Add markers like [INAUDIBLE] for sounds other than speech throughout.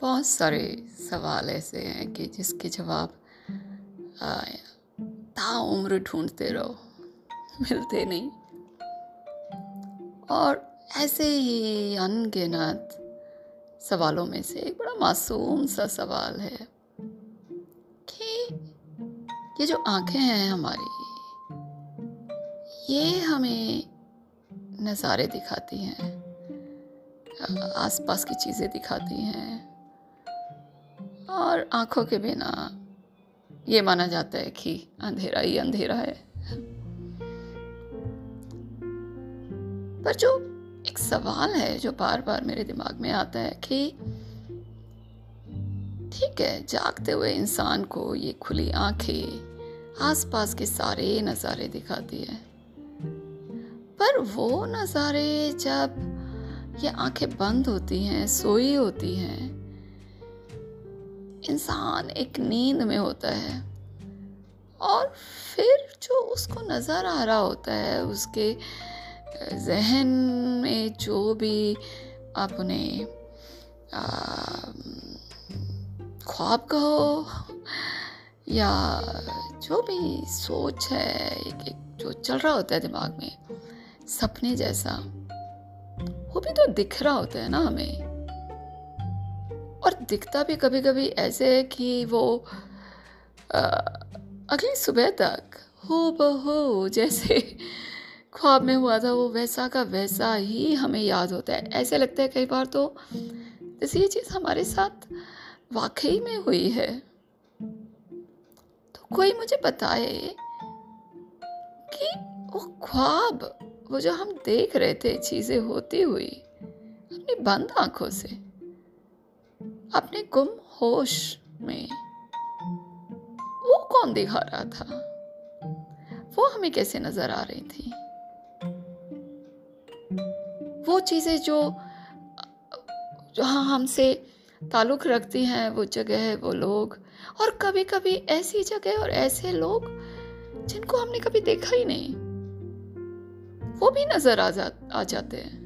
बहुत सारे सवाल ऐसे हैं कि जिसके जवाब ताउम्र ढूंढते रहो, मिलते नहीं। और ऐसे ही अनगिनत सवालों में से एक बड़ा मासूम सा सवाल है कि ये जो आँखें हैं हमारी, ये हमें नज़ारे दिखाती हैं, आसपास की चीज़ें दिखाती हैं और आँखों के बिना ये माना जाता है कि अंधेरा ही अंधेरा है। पर जो एक सवाल है जो बार बार मेरे दिमाग में आता है कि ठीक है, जागते हुए इंसान को ये खुली आँखें आसपास के सारे नज़ारे दिखाती है। पर वो नज़ारे जब ये आँखें बंद होती हैं, सोई होती हैं इंसान एक नींद में होता है और फिर जो उसको नज़र आ रहा होता है उसके जहन में जो भी अपने ख्वाब कहो या जो भी सोच है एक, एक जो चल रहा होता है दिमाग में सपने जैसा वो भी तो दिख रहा होता है ना हमें। और दिखता भी कभी कभी ऐसे है कि वो आ, अगली सुबह तक हो बहो जैसे [LAUGHS] ख्वाब में हुआ था वो वैसा का वैसा ही हमें याद होता है। ऐसे लगता है कई बार तो जैसे ये चीज़ हमारे साथ वाकई में हुई है। तो कोई मुझे बताए कि वो ख्वाब वो जो हम देख रहे थे चीज़ें होती हुई अपनी बंद आँखों से अपने गुम होश में। वो कौन दिखा रहा था? वो हमें कैसे नज़र आ रही थी? वो चीज़ें जो जो हाँ हमसे ताल्लुक़ रखती हैं, वो जगह वो लोग। और कभी कभी ऐसी जगह और ऐसे लोग, जिनको हमने कभी देखा ही नहीं, वो भी नज़र आ जा, आ जाते हैं,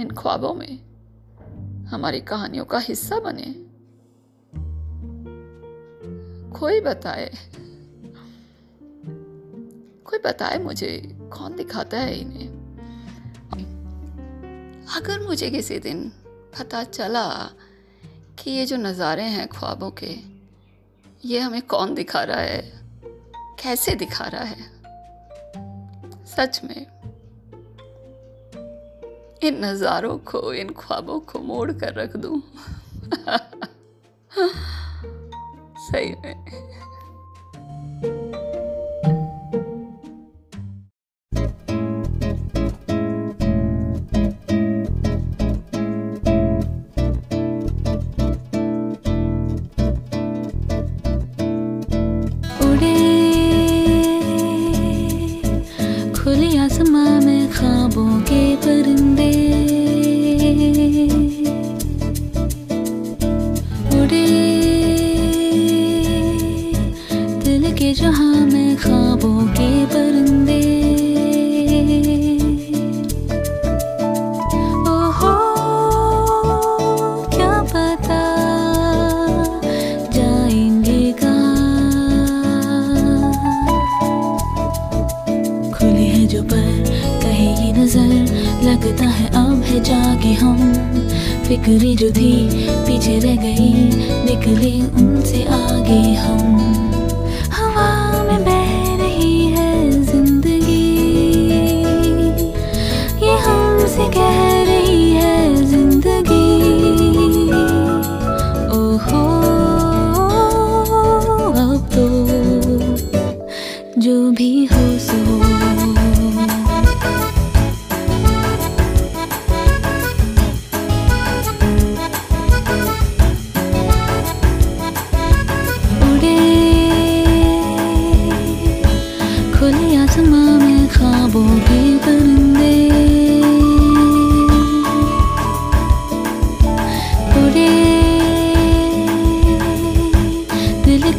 इन ख्वाबों में। हमारी कहानियों का हिस्सा बने। कोई बताए कोई बताए मुझे कौन दिखाता है इन्हें? अगर मुझे किसी दिन पता चला कि ये जो नज़ारे हैं ख्वाबों के, ये हमें कौन दिखा रहा है, कैसे दिखा रहा है? सच में इन नज़ारों को इन ख्वाबों को मोड़ कर रख दूँ। [LAUGHS] सही में। You. फिक्री जो थी पीछे रह गई निकले उनसे आगे हम।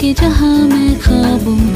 के जहाँ मैं खाबू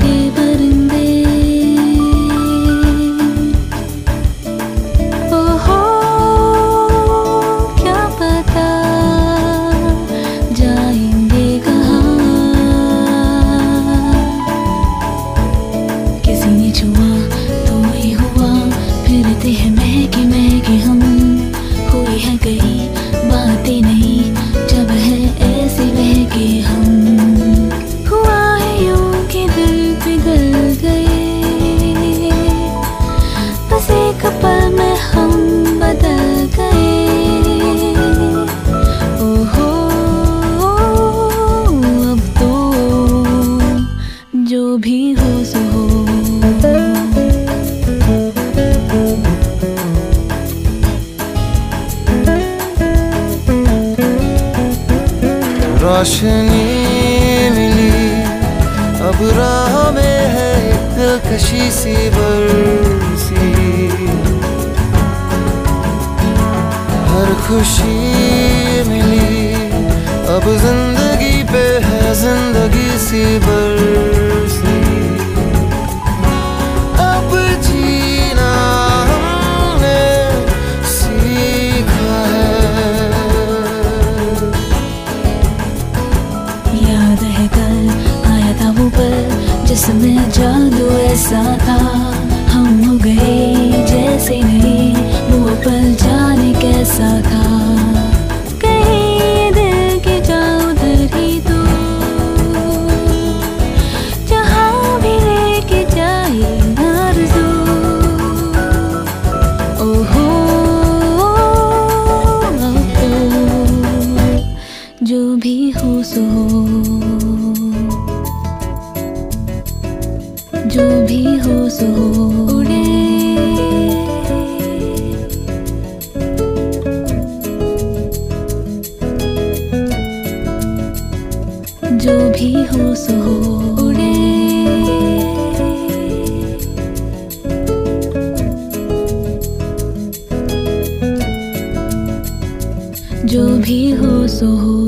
रोशनी मिली। अब राह में है एक दिलकशी सी बरसी। हर खुशी मिली। अब ज़िंदगी पे है ज़िंदगी सी बरसी। जैसे नहीं वो पल जाने कैसा था। कहीं के जाओ उधर ही तो जहाँ भी जो भी हो सो जो भी हो सो उड़े जो भी हो सो हो